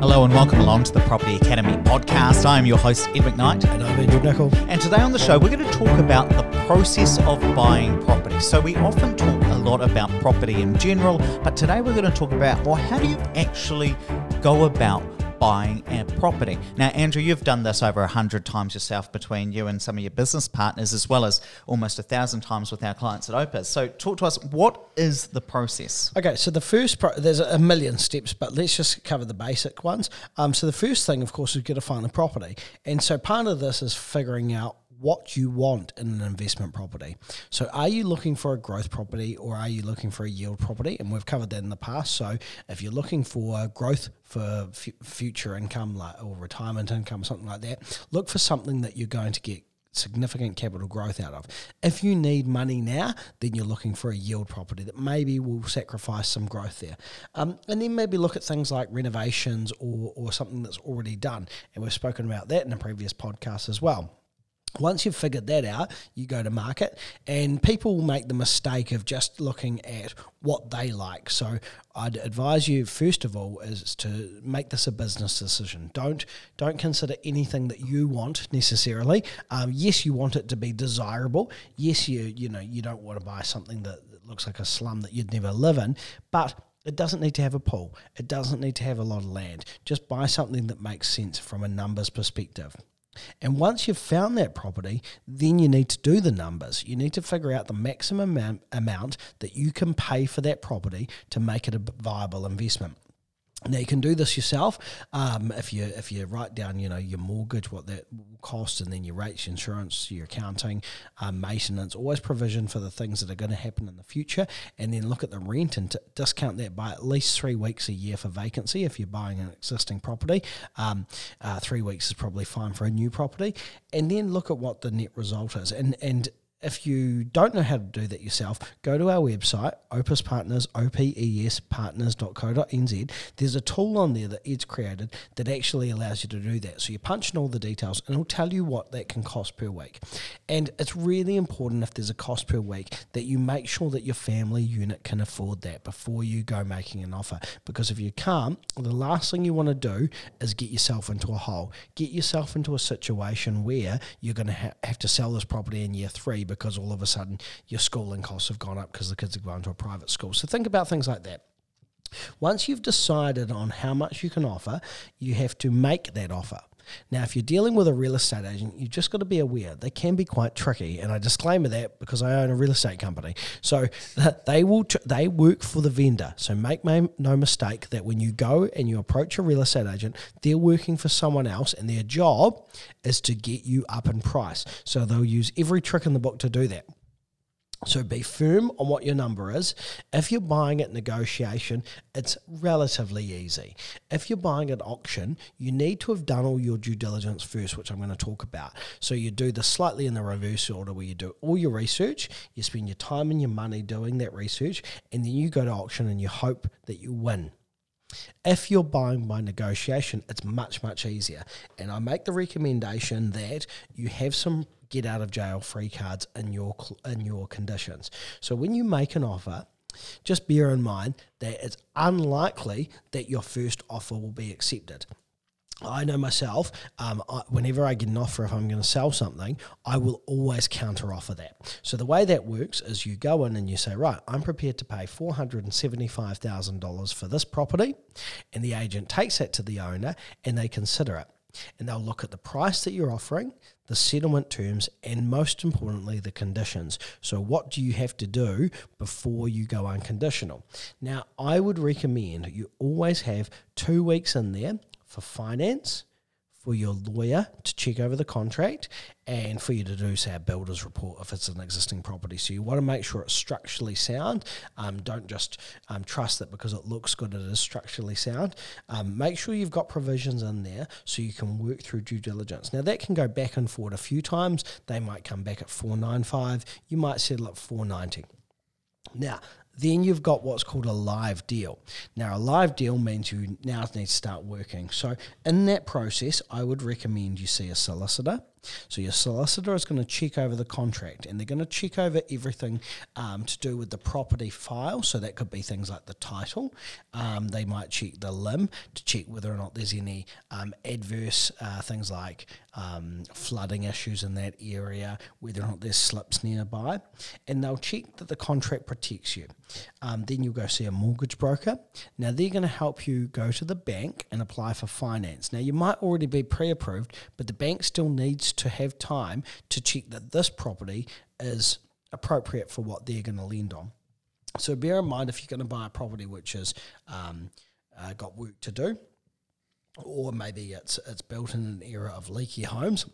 Hello and welcome along to the Property Academy podcast. I am your host, Ed McKnight. And I'm Andrew Nicol. And today on the show, we're going to talk about the process of buying property. So, we often talk a lot about property in general, but today we're going to talk about well, how do you actually go about buying a property. Now, Andrew, you've done this over a hundred times yourself between you and some of your business partners, as well as almost a thousand times with our clients at Opes. So, talk to us. What is the process? Okay, so the first pro- there's a million steps, but let's just cover the basic ones. Um, so the first thing, of course, is get to find the property, and so part of this is figuring out what you want in an investment property. So, are you looking for a growth property or are you looking for a yield property? And we've covered that in the past. So, if you're looking for growth for f- future income or retirement income, something like that, look for something that you're going to get significant capital growth out of. If you need money now, then you're looking for a yield property that maybe will sacrifice some growth there. Um, and then maybe look at things like renovations or, or something that's already done. And we've spoken about that in a previous podcast as well. Once you've figured that out, you go to market, and people will make the mistake of just looking at what they like. So, I'd advise you first of all is to make this a business decision. Don't don't consider anything that you want necessarily. Um, yes, you want it to be desirable. Yes, you you know you don't want to buy something that, that looks like a slum that you'd never live in, but it doesn't need to have a pool. It doesn't need to have a lot of land. Just buy something that makes sense from a numbers perspective. And once you've found that property, then you need to do the numbers. You need to figure out the maximum amount that you can pay for that property to make it a viable investment. Now you can do this yourself um, if you if you write down you know your mortgage what that will cost and then your rates, your insurance, your accounting, um, maintenance, always provision for the things that are going to happen in the future, and then look at the rent and t- discount that by at least three weeks a year for vacancy if you're buying an existing property. Um, uh, three weeks is probably fine for a new property, and then look at what the net result is, and and if you don't know how to do that yourself, go to our website, Opes Partners, opespartners.co.nz. There's a tool on there that Ed's created that actually allows you to do that. So you punch in all the details and it'll tell you what that can cost per week. And it's really important if there's a cost per week that you make sure that your family unit can afford that before you go making an offer. Because if you can't, the last thing you want to do is get yourself into a hole. Get yourself into a situation where you're going to ha- have to sell this property in year three because all of a sudden your schooling costs have gone up because the kids are going to a private school. So think about things like that. Once you've decided on how much you can offer, you have to make that offer. Now, if you're dealing with a real estate agent, you've just got to be aware they can be quite tricky. And I disclaimer that because I own a real estate company, so they will tr- they work for the vendor. So make no mistake that when you go and you approach a real estate agent, they're working for someone else, and their job is to get you up in price. So they'll use every trick in the book to do that. So be firm on what your number is. If you're buying at negotiation, it's relatively easy. If you're buying at auction, you need to have done all your due diligence first, which I'm going to talk about. So you do this slightly in the reverse order where you do all your research, you spend your time and your money doing that research, and then you go to auction and you hope that you win. If you're buying by negotiation, it's much, much easier. And I make the recommendation that you have some get out of jail free cards in your in your conditions. So when you make an offer, just bear in mind that it's unlikely that your first offer will be accepted. I know myself, um, I, whenever I get an offer, if I'm going to sell something, I will always counter offer that. So the way that works is you go in and you say, right, I'm prepared to pay $475,000 for this property. And the agent takes that to the owner and they consider it and they'll look at the price that you're offering, the settlement terms, and most importantly, the conditions. So, what do you have to do before you go unconditional? Now, I would recommend you always have two weeks in there for finance for your lawyer to check over the contract and for you to do, say, a builder's report if it's an existing property. So you want to make sure it's structurally sound. Um, don't just um, trust that because it looks good, it is structurally sound. Um, make sure you've got provisions in there so you can work through due diligence. Now, that can go back and forward a few times. They might come back at 495. You might settle at 490. Now, then you've got what's called a live deal. Now, a live deal means you now need to start working. So, in that process, I would recommend you see a solicitor So your solicitor is going to check over the contract and they're going to check over everything um, to do with the property file. So that could be things like the title. Um, they might check the LIM to check whether or not there's any um, adverse uh, things like um, flooding issues in that area, whether or not there's slips nearby, and they'll check that the contract protects you. Um, then you'll go see a mortgage broker. Now they're going to help you go to the bank and apply for finance. Now you might already be pre-approved, but the bank still needs to have time to check that this property is appropriate for what they're going to lend on. So bear in mind if you're going to buy a property which has um, uh, got work to do, or maybe it's it's built in an era of leaky homes,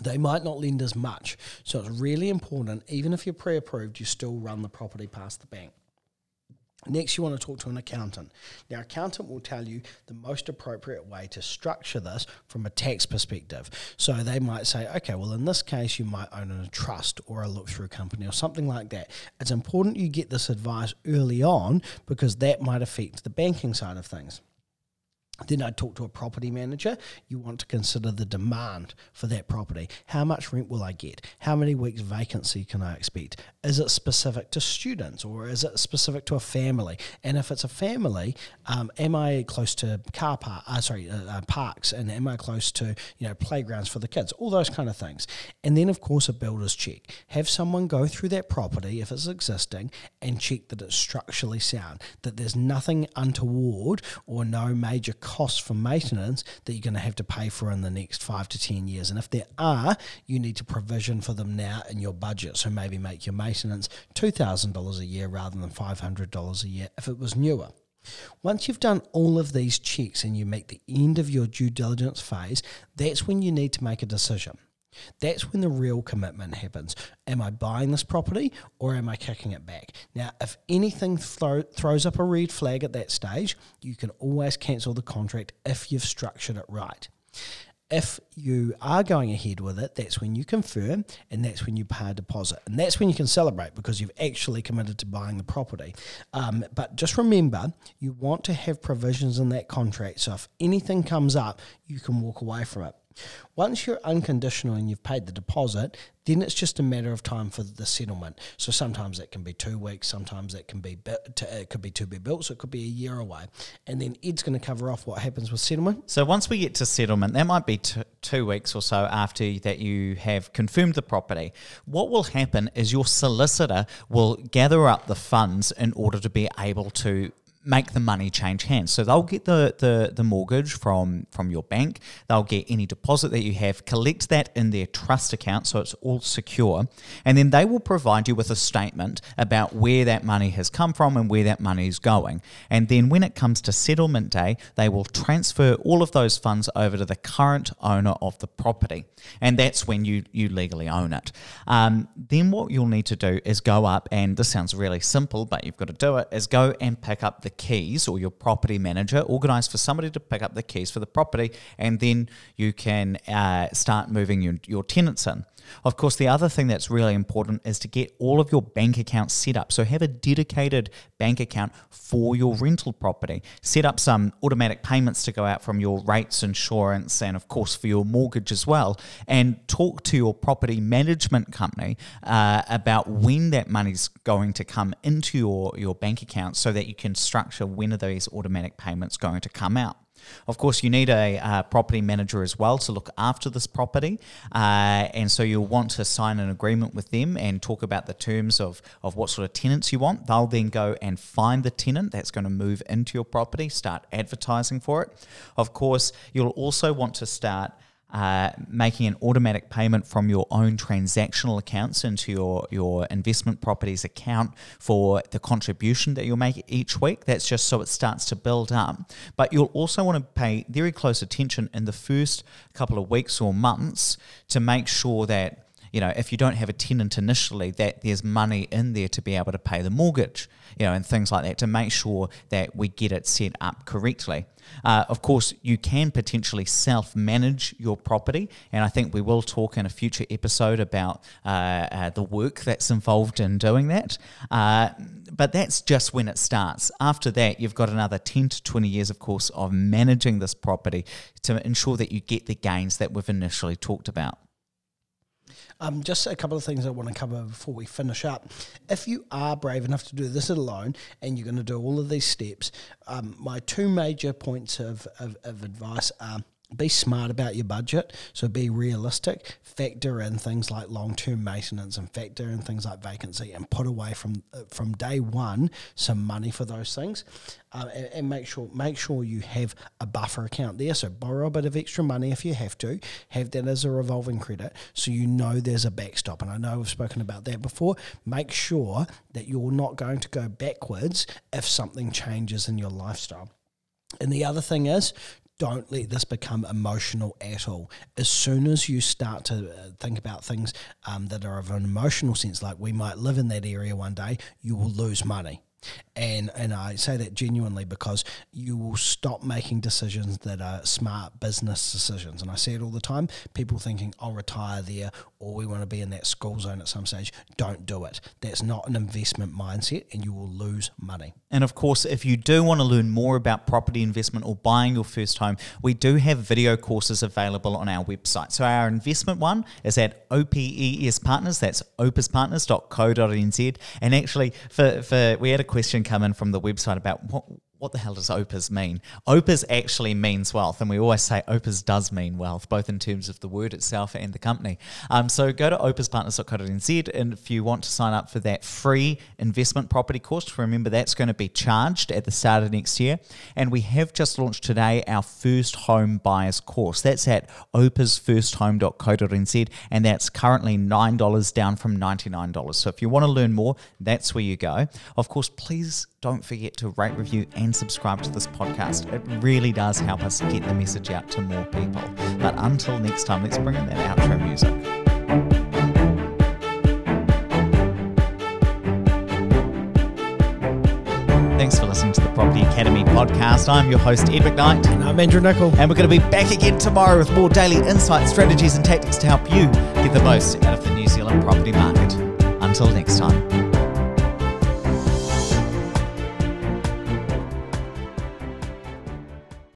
they might not lend as much. So it's really important, even if you're pre-approved, you still run the property past the bank. Next, you want to talk to an accountant. Now, accountant will tell you the most appropriate way to structure this from a tax perspective. So they might say, okay, well, in this case, you might own a trust or a look through company or something like that. It's important you get this advice early on because that might affect the banking side of things. Then I'd talk to a property manager. You want to consider the demand for that property. How much rent will I get? How many weeks vacancy can I expect? Is it specific to students or is it specific to a family? And if it's a family, um, am I close to car park? Uh, sorry, uh, uh, parks, and am I close to you know playgrounds for the kids? All those kind of things. And then of course a builder's check. Have someone go through that property if it's existing and check that it's structurally sound, that there's nothing untoward or no major costs for maintenance that you're going to have to pay for in the next five to 10 years. And if there are, you need to provision for them now in your budget. So maybe make your maintenance $2,000 a year rather than $500 a year if it was newer. Once you've done all of these checks and you make the end of your due diligence phase, that's when you need to make a decision. That's when the real commitment happens. Am I buying this property or am I kicking it back? Now, if anything throw, throws up a red flag at that stage, you can always cancel the contract if you've structured it right. If you are going ahead with it, that's when you confirm and that's when you pay a deposit. And that's when you can celebrate because you've actually committed to buying the property. Um, but just remember, you want to have provisions in that contract. So if anything comes up, you can walk away from it. Once you're unconditional and you've paid the deposit, then it's just a matter of time for the settlement. So sometimes it can be two weeks, sometimes it can be it could be to be built, so it could be a year away. And then Ed's going to cover off what happens with settlement. So once we get to settlement, that might be t- two weeks or so after that you have confirmed the property. What will happen is your solicitor will gather up the funds in order to be able to make the money change hands. So they'll get the, the, the mortgage from, from your bank, they'll get any deposit that you have, collect that in their trust account so it's all secure, and then they will provide you with a statement about where that money has come from and where that money is going. And then when it comes to settlement day, they will transfer all of those funds over to the current owner of the property. And that's when you, you legally own it. Um, then what you'll need to do is go up, and this sounds really simple, but you've got to do it, is go and pick up the keys or your property manager organize for somebody to pick up the keys for the property and then you can uh, start moving your, your tenants in of course, the other thing that's really important is to get all of your bank accounts set up. So have a dedicated bank account for your rental property. Set up some automatic payments to go out from your rates, insurance, and of course for your mortgage as well. And talk to your property management company uh, about when that money's going to come into your, your bank account so that you can structure when are these automatic payments going to come out. Of course, you need a uh, property manager as well to look after this property. Uh, and so you'll want to sign an agreement with them and talk about the terms of, of what sort of tenants you want. They'll then go and find the tenant that's going to move into your property, start advertising for it. Of course, you'll also want to start uh, making an automatic payment from your own transactional accounts into your, your investment properties account for the contribution that you'll make each week. That's just so it starts to build up. But you'll also want to pay very close attention in the first couple of weeks or months to make sure that you know, if you don't have a tenant initially, that there's money in there to be able to pay the mortgage, you know, and things like that to make sure that we get it set up correctly. Uh, of course, you can potentially self manage your property, and I think we will talk in a future episode about uh, uh, the work that's involved in doing that. Uh, but that's just when it starts. After that, you've got another 10 to 20 years, of course, of managing this property to ensure that you get the gains that we've initially talked about. Um, just a couple of things I want to cover before we finish up. If you are brave enough to do this alone and you're going to do all of these steps, um, my two major points of, of, of advice are be smart about your budget. So be realistic. Factor in things like long-term maintenance and factor in things like vacancy, and put away from uh, from day one some money for those things. Uh, and, and, make sure make sure you have a buffer account there. So borrow a bit of extra money if you have to. Have that as a revolving credit, so you know there's a backstop. And I know we've spoken about that before. Make sure that you're not going to go backwards if something changes in your lifestyle. And the other thing is, don't let this become emotional at all. As soon as you start to uh, think about things um, that are of an emotional sense, like we might live in that area one day, you will lose money. And and I say that genuinely because you will stop making decisions that are smart business decisions. And I see it all the time. People thinking, I'll retire there or we want to be in that school zone at some stage. Don't do it. That's not an investment mindset and you will lose money. And of course, if you do want to learn more about property investment or buying your first home, we do have video courses available on our website. So our investment one is at OPES Partners. That's opespartners.co.nz. And actually, for, for we had a question come in from the website about what what the hell does OPES mean? OPES actually means wealth, and we always say OPES does mean wealth, both in terms of the word itself and the company. Um, so go to opespartners.co.nz, and if you want to sign up for that free investment property course, remember that's going to be charged at the start of next year. And we have just launched today our first home buyers course. That's at opesfirsthome.co.nz, and that's currently $9 down from $99. So if you want to learn more, that's where you go. Of course, please don't forget to rate, review, and subscribe to this podcast. It really does help us get the message out to more people. But until next time, let's bring in that outro music. Thanks for listening to the Property Academy podcast. I'm your host, Ed McKnight. And I'm Andrew Nicol. And we're going to be back again tomorrow with more daily insights, strategies, and tactics to help you get the most out of the New Zealand property market. Until next time.